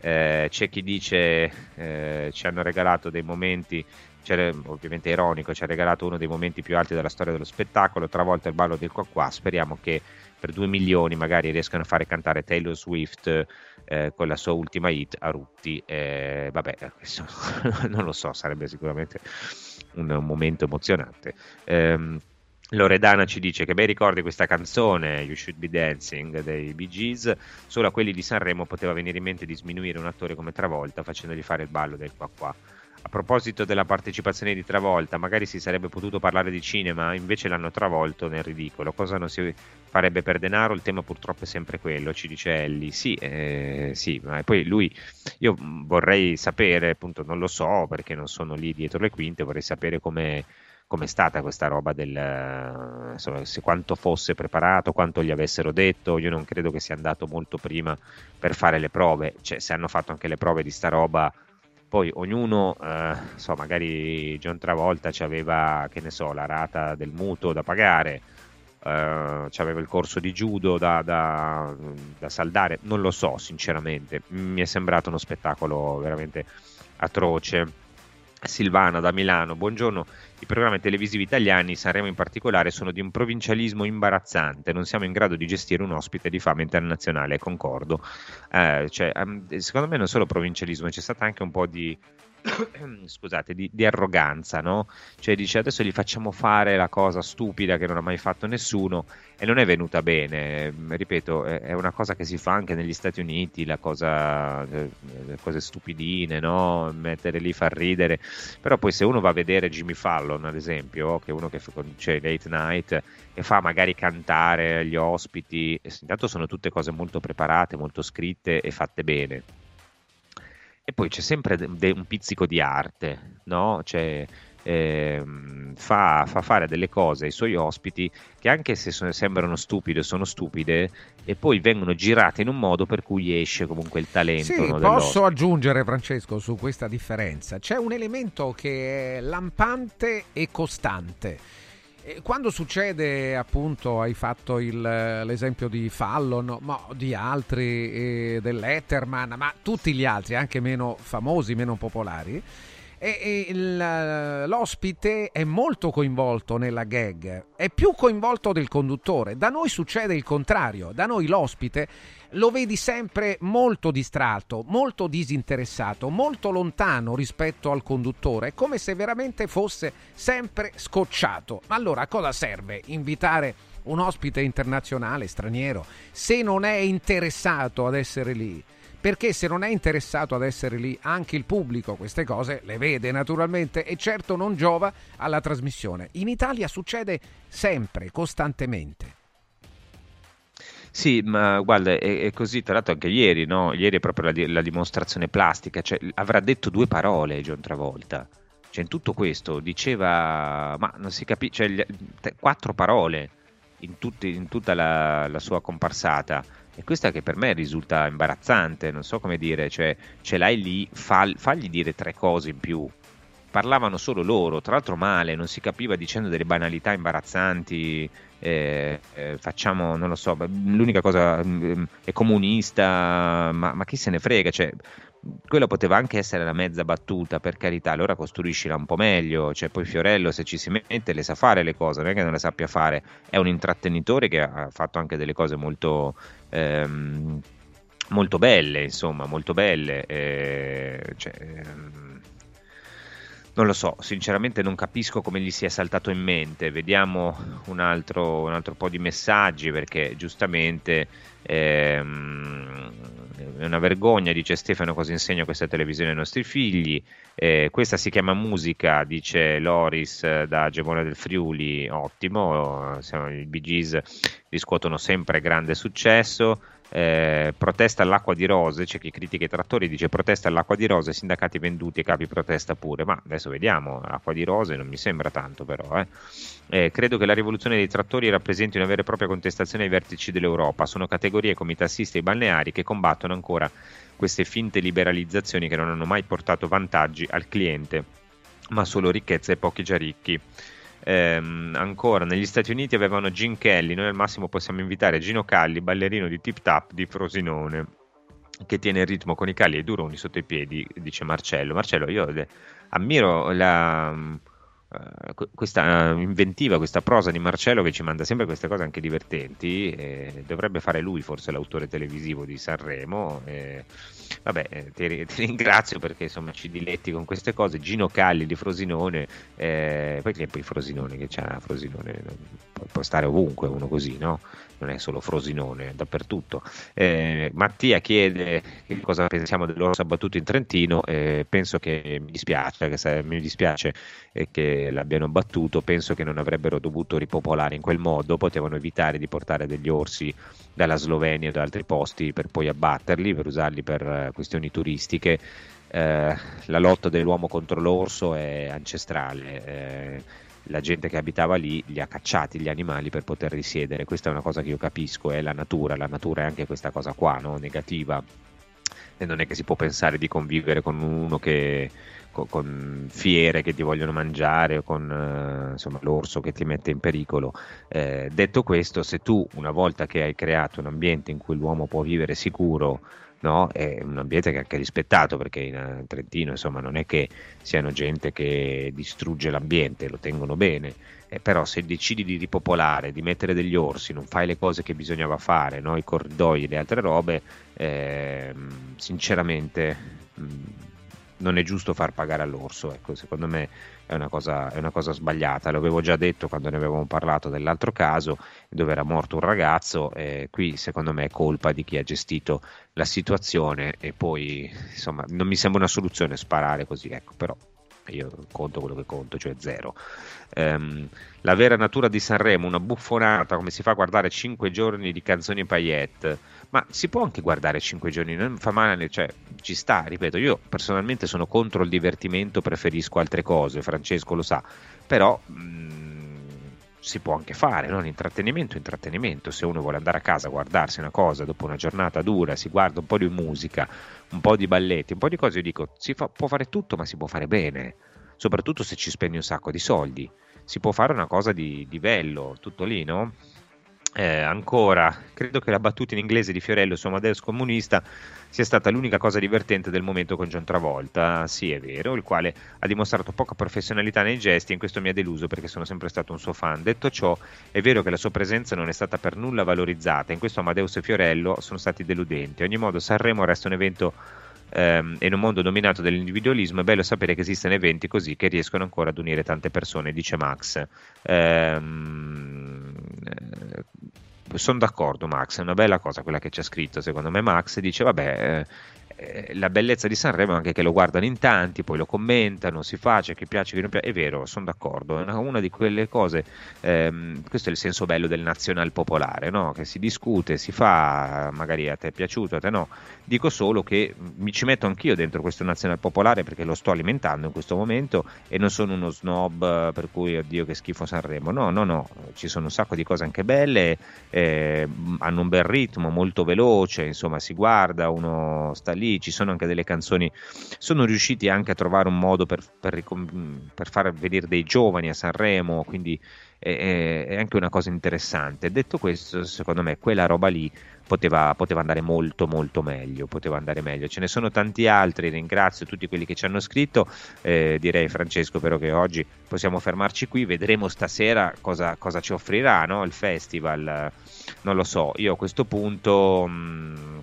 [SPEAKER 3] Eh, c'è chi dice eh, ci hanno regalato dei momenti ovviamente ironico, ci ha regalato uno dei momenti più alti della storia dello spettacolo, travolta il ballo del qua qua, speriamo che per due milioni magari riescano a fare cantare Taylor Swift eh, con la sua ultima hit a Rutti. Eh, vabbè, questo, non lo so, sarebbe sicuramente un, un momento emozionante. Um, Loredana ci dice che bei ricordi questa canzone You Should Be Dancing dei Bee Gees solo a quelli di Sanremo poteva venire in mente di sminuire un attore come Travolta facendogli fare il ballo del qua qua a proposito della partecipazione di Travolta, magari si sarebbe potuto parlare di cinema, invece l'hanno travolto nel ridicolo. Cosa non si farebbe per denaro? Il tema purtroppo è sempre quello, ci dice Ellie. Sì, eh, sì, ma poi lui, io vorrei sapere, appunto, non lo so perché non sono lì dietro le quinte, vorrei sapere come com'è stata questa roba del insomma, se quanto fosse preparato, quanto gli avessero detto. Io non credo che sia andato molto prima per fare le prove, cioè se hanno fatto anche le prove di sta roba poi ognuno, eh, so, magari John Travolta aveva, che ne so, la rata del mutuo da pagare, eh, aveva il corso di judo da, da, da, saldare, non lo so sinceramente, mi è sembrato uno spettacolo veramente atroce. Silvana da Milano, buongiorno. I programmi televisivi italiani, Sanremo in particolare, sono di un provincialismo imbarazzante. Non siamo in grado di gestire un ospite di fama internazionale, concordo. Eh, cioè, secondo me non solo provincialismo, c'è stata anche un po' di scusate, di, di, arroganza, no? Cioè dice adesso gli facciamo fare la cosa stupida che non ha mai fatto nessuno e non è venuta bene. Ripeto, è, una cosa che si fa anche negli Stati Uniti, la cosa, le, le cose stupidine, no? Mettere lì, far ridere. Però poi se uno va a vedere Jimmy Fallon, ad esempio, che è uno che cioè, late night e fa magari cantare gli ospiti, intanto sono tutte cose molto preparate, molto scritte e fatte bene e poi c'è sempre de- un pizzico di arte, no? Cioè, ehm, fa, fa, fare delle cose ai suoi ospiti che anche se sono, sembrano stupide, sono stupide e poi vengono girate in un modo per cui esce comunque il talento.
[SPEAKER 2] Sì,
[SPEAKER 3] no,
[SPEAKER 2] posso aggiungere Francesco su questa differenza. C'è un elemento che è lampante e costante quando succede, appunto, hai fatto il, l'esempio di Fallon, ma di altri, eh, dell'Etterman, ma tutti gli altri, anche meno famosi, meno popolari, e, il, l'ospite è molto coinvolto nella gag, è più coinvolto del conduttore. Da noi succede il contrario, da noi l'ospite lo vedi sempre molto distratto, molto disinteressato, molto lontano rispetto al conduttore, come se veramente fosse sempre scocciato. Ma allora a cosa serve invitare un ospite internazionale, straniero, se non è interessato ad essere lì? Perché se non è interessato ad essere lì anche il pubblico queste cose le vede naturalmente e certo non giova alla trasmissione. In Italia succede sempre, costantemente.
[SPEAKER 3] Sì, ma guarda, è, è così, tra l'altro anche ieri, no? Ieri è proprio la, la dimostrazione plastica, cioè avrà detto due parole John Travolta. Cioè in tutto questo diceva, ma non si capisce, cioè, quattro parole in, tutti, in tutta la, la, sua comparsata. E questa che per me risulta imbarazzante, non so come dire, cioè ce l'hai lì, fa, fagli dire tre cose in più. Parlavano solo loro, tra l'altro male, non si capiva dicendo delle banalità imbarazzanti, eh, eh, facciamo, non lo so, l'unica cosa mm, è comunista, ma, ma, chi se ne frega, cioè, quello poteva anche essere una mezza battuta, per carità, allora costruiscila un po' meglio, cioè poi Fiorello se ci si mette le sa fare le cose, non è che non le sappia fare, è un intrattenitore che ha fatto anche delle cose molto... Ehm, molto belle, insomma, molto belle. Eh, cioè, ehm, non lo so, sinceramente non capisco come gli sia saltato in mente. Vediamo un altro, un altro po' di messaggi perché giustamente ehm, è una vergogna, dice Stefano, cosa insegna questa televisione ai nostri figli. Eh, questa si chiama musica, dice Loris eh, da Gemona del Friuli, ottimo, siamo, i Bee Gees riscuotono sempre grande successo. Eh, protesta all'acqua di rose, c'è chi critica i trattori, dice protesta all'acqua di rose, sindacati venduti e capi protesta pure, ma adesso vediamo, acqua di rose non mi sembra tanto però. Eh. Eh, credo che la rivoluzione dei trattori rappresenti una vera e propria contestazione ai vertici dell'Europa, sono categorie come i tassisti e i balneari che combattono ancora queste finte liberalizzazioni che non hanno mai portato vantaggi al cliente, ma solo ricchezza e pochi già ricchi. Ehm, ancora, negli Stati Uniti avevano Gene Kelly, noi al massimo possiamo invitare Gino Calli, ballerino di Tip Tap di Frosinone, che tiene il ritmo con i calli e i duroni sotto i piedi, dice Marcello. Marcello, io ammiro la, uh, questa inventiva, questa prosa di Marcello che ci manda sempre queste cose anche divertenti. Eh, dovrebbe fare lui forse l'autore televisivo di Sanremo. Eh, Vabbè, eh, ti, ti, ringrazio perché insomma ci diletti con queste cose. Gino Calli di Frosinone, eh, poi poi Frosinone che c'ha Frosinone, può, stare ovunque uno così, no? Non è solo Frosinone, dappertutto. Eh, Mattia chiede che cosa pensiamo dell'orso abbattuto in Trentino. Eh, penso che mi dispiace, che mi dispiace eh, l'abbiano battuto. Penso che non avrebbero dovuto ripopolare in quel modo. Potevano evitare di portare degli orsi dalla Slovenia o da altri posti per poi abbatterli, per usarli per eh, questioni turistiche. Eh, la lotta dell'uomo contro l'orso è ancestrale. Eh, la gente che abitava lì li ha cacciati gli animali per poter risiedere. Questa è una cosa che io capisco, è la natura. La natura è anche questa cosa qua, no? negativa. E non è che si può pensare di convivere con uno che con, con fiere che ti vogliono mangiare o con eh, insomma, l'orso che ti mette in pericolo. Eh, detto questo, se tu una volta che hai creato un ambiente in cui l'uomo può vivere sicuro, no? è un ambiente che è anche rispettato perché in, eh, Trentino insomma, non è che siano gente che distrugge l'ambiente, lo tengono bene. Eh, però se decidi di ripopolare, di mettere degli orsi, non fai le cose che bisognava fare, no? i corridoi le altre robe, eh, sinceramente mh, non è giusto far pagare all'orso, ecco, secondo me è una, cosa, è una cosa sbagliata, l'avevo già detto quando ne avevamo parlato dell'altro caso dove era morto un ragazzo, eh, qui secondo me è colpa di chi ha gestito la situazione e poi insomma non mi sembra una soluzione sparare così, ecco, però io conto quello che conto, cioè zero. Um, la vera natura di Sanremo, una buffonata come si fa a guardare 5 giorni di canzoni paillette, ma si può anche guardare 5 giorni, non fa male, cioè ci sta, ripeto, io personalmente sono contro il divertimento, preferisco altre cose, Francesco lo sa, però mh, mm, si può anche fare, no? l'intrattenimento intrattenimento, se uno vuole andare a casa a guardarsi una cosa dopo una giornata dura, si guarda un po' di musica, un po' di balletti, un po' di cose, io dico, si fa, può fare tutto, ma si può fare bene, soprattutto se ci spendi un sacco di soldi, si può fare una cosa di, di bello, tutto lì, no? Eh, ancora, credo che la battuta in inglese di Fiorello su Amadeus comunista sia stata l'unica cosa divertente del momento con John Travolta. Sì, è vero, il quale ha dimostrato poca professionalità nei gesti e in questo mi ha deluso perché sono sempre stato un suo fan. Detto ciò, è vero che la sua presenza non è stata per nulla valorizzata, in questo Amadeus e Fiorello sono stati deludenti. Ogni modo, Sanremo resta un evento ehm, in un mondo dominato dall'individualismo è bello sapere che esistono eventi così che riescono ancora ad unire tante persone, dice Max. Ehm, uh, sono d'accordo Max, è una bella cosa quella che c'è scritto, secondo me Max dice vabbè eh, eh, la bellezza di Sanremo è anche che lo guardano in tanti, poi lo commentano, si fa, c'è chi piace, chi non piace, è vero, sono d'accordo, è una, una di quelle cose, ehm, questo è il senso bello del nazional popolare, no? che si discute, si fa, magari a te è piaciuto, a te no, dico solo che mi ci metto anch'io dentro questo nazional popolare perché lo sto alimentando in questo momento e non sono uno snob per cui oddio che schifo Sanremo, no, no, no, ci sono un sacco di cose anche belle, eh, hanno un bel ritmo, molto veloce, insomma si guarda, uno sta lì, ci sono anche delle canzoni, sono riusciti anche a trovare un modo per, per, per far venire dei giovani a Sanremo, quindi è, è, anche una cosa interessante. Detto questo, secondo me quella roba lì poteva, poteva, andare molto molto meglio, poteva andare meglio. Ce ne sono tanti altri, ringrazio tutti quelli che ci hanno scritto, eh, direi Francesco però che oggi possiamo fermarci qui, vedremo stasera cosa, cosa ci offrirà no? il festival, non lo so, io a questo punto... Mh,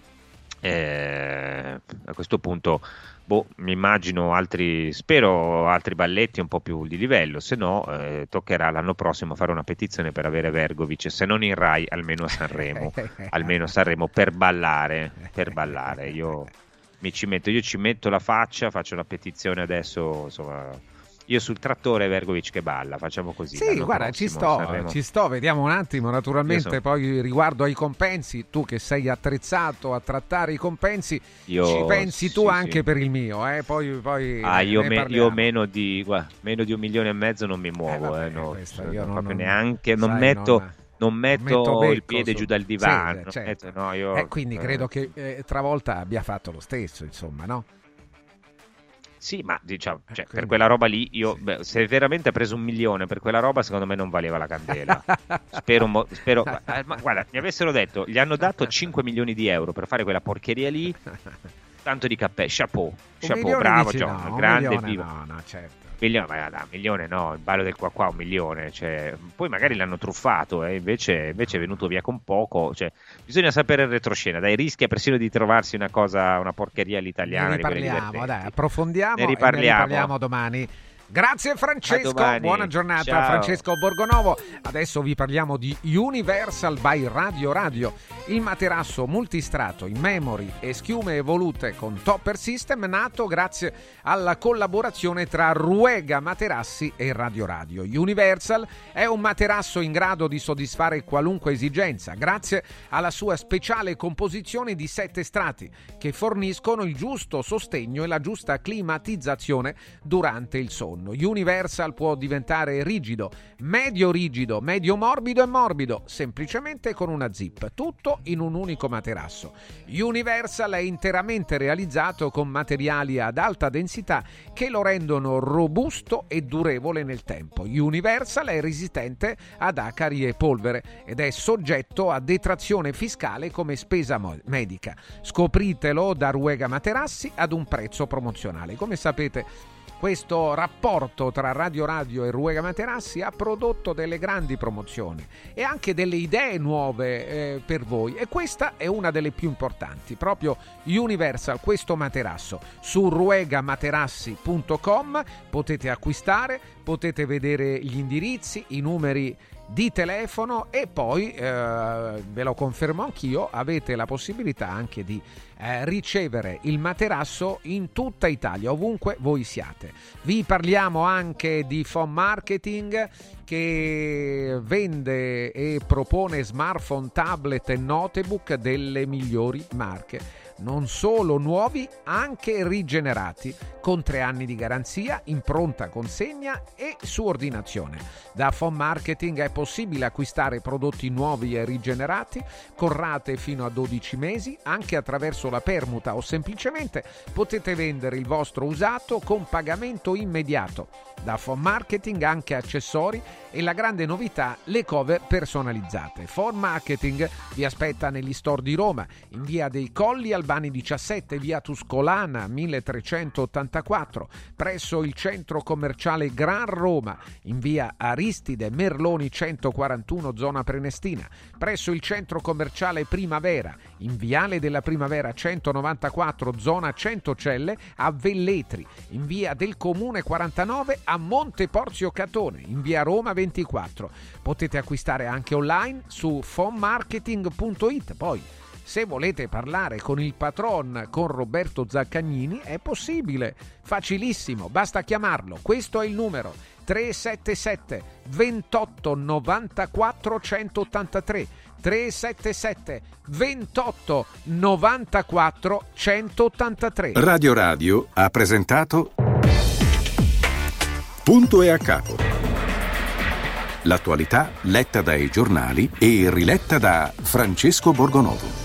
[SPEAKER 3] Eh, a questo punto boh, mi immagino altri, spero altri balletti un po' più di livello, se no eh, toccherà l'anno prossimo fare una petizione per avere Vergovic, se non in Rai almeno a Sanremo, almeno a Sanremo per ballare, per ballare. Io mi ci metto, io ci metto la faccia, faccio la petizione adesso, insomma io sul trattore Vergovic che balla, facciamo così.
[SPEAKER 2] Sì, guarda, ci sto,
[SPEAKER 3] Sanremo.
[SPEAKER 2] ci sto, vediamo un attimo. Naturalmente,
[SPEAKER 3] so-
[SPEAKER 2] poi riguardo ai compensi, tu che sei attrezzato a trattare i compensi,
[SPEAKER 3] Io-
[SPEAKER 2] ci pensi tu
[SPEAKER 3] sì,
[SPEAKER 2] anche
[SPEAKER 3] sì.
[SPEAKER 2] per il mio, eh? poi, poi
[SPEAKER 3] Ah, io, me- io meno, di, guarda, meno di un milione e mezzo non mi muovo, eh, no,
[SPEAKER 2] questa
[SPEAKER 3] cioè,
[SPEAKER 2] io
[SPEAKER 3] non
[SPEAKER 2] non- non-
[SPEAKER 3] neanche, non
[SPEAKER 2] sai,
[SPEAKER 3] metto,
[SPEAKER 2] non-
[SPEAKER 3] non metto
[SPEAKER 2] metto
[SPEAKER 3] il piede
[SPEAKER 2] su-
[SPEAKER 3] giù dal
[SPEAKER 2] Sì,
[SPEAKER 3] divano. non
[SPEAKER 2] certo.
[SPEAKER 3] metto- no, io-
[SPEAKER 2] Eh, quindi
[SPEAKER 3] eh,
[SPEAKER 2] credo che eh, Travolta abbia fatto lo stesso, insomma, no?
[SPEAKER 3] Sì, ma diciamo,
[SPEAKER 2] Eh,
[SPEAKER 3] cioè, per quella roba lì, io, beh, se veramente ha preso un milione per quella roba, secondo me non valeva la candela. spero, mo- spero eh, ma guarda, mi avessero detto, gli hanno dato 5 milioni di euro per fare quella porcheria lì, tanto di cappello, chapeau, chapeau, bravo John,
[SPEAKER 2] no,
[SPEAKER 3] grande
[SPEAKER 2] milione
[SPEAKER 3] viva.
[SPEAKER 2] no, no, certo.
[SPEAKER 3] Milione, ma da, milione no, il ballo del qua qua un milione, cioè, poi magari l'hanno truffato e invece, invece è venuto via con poco, cioè, bisogna sapere il retroscena, dai rischia persino di trovarsi una cosa, una porcheria all'italiana
[SPEAKER 2] Ne riparliamo, dai, approfondiamo
[SPEAKER 3] Ne
[SPEAKER 2] e ne
[SPEAKER 3] riparliamo.
[SPEAKER 2] riparliamo domani. Grazie Francesco, buona giornata
[SPEAKER 3] Ciao.
[SPEAKER 2] Francesco Borgonovo. Adesso vi parliamo di Universal by Radio Radio, il materasso multistrato in memory e schiume evolute con Topper System nato grazie alla collaborazione tra Ruega Materassi e Radio Radio. Universal è un materasso in grado di soddisfare qualunque esigenza grazie alla sua speciale composizione di sette strati che forniscono il giusto sostegno e la giusta climatizzazione durante il sonno. Universal può diventare rigido, medio rigido, medio morbido e morbido, semplicemente con una zip, tutto in un unico materasso. Universal è interamente realizzato con materiali ad alta densità che lo rendono robusto e durevole nel tempo. Universal è resistente ad acari e polvere ed è soggetto a detrazione fiscale come spesa medica. Scopritelo da Ruega Materassi ad un prezzo promozionale. Come sapete, questo rapporto tra Radio Radio e Ruega Materassi ha prodotto delle grandi promozioni e anche delle idee nuove eh, per voi e questa è una delle più importanti, proprio Universal, questo materasso. Su ruegamaterassi.com potete acquistare, potete vedere gli indirizzi, i numeri di telefono e poi, eh, ve lo confermo anch'io, avete la possibilità anche di eh, ricevere il materasso in tutta Italia, ovunque voi siate. Vi parliamo anche di phone marketing che vende e propone smartphone, tablet e notebook delle migliori marche. Non solo nuovi, anche rigenerati, con tre anni di garanzia, in pronta consegna e su ordinazione. Da Phone Marketing è possibile acquistare prodotti nuovi e rigenerati con rate fino a 12 mesi, anche attraverso la permuta o semplicemente potete vendere il vostro usato con pagamento immediato. Da Phone Marketing anche accessori e la grande novità le cover personalizzate. Phone Marketing vi aspetta negli store di Roma, in via dei Colli Albani 17, via Tuscolana 1384, presso il centro commerciale Gran Roma, in via Aristide Merloni 141 zona Prenestina, presso il centro commerciale Primavera, in viale della Primavera 194 zona Centocelle a Velletri, in via del Comune 49 a Monte Porzio Catone, in via Roma 24. Potete acquistare anche online su fonmarketing.it. Poi se volete parlare con il patron, con Roberto Zaccagnini, è possibile, facilissimo, basta chiamarlo. Questo è il numero 377 28 94 183. 377 28 94 183.
[SPEAKER 4] Radio Radio ha presentato Punto e a capo. L'attualità letta dai giornali e riletta da Francesco Borgonovo.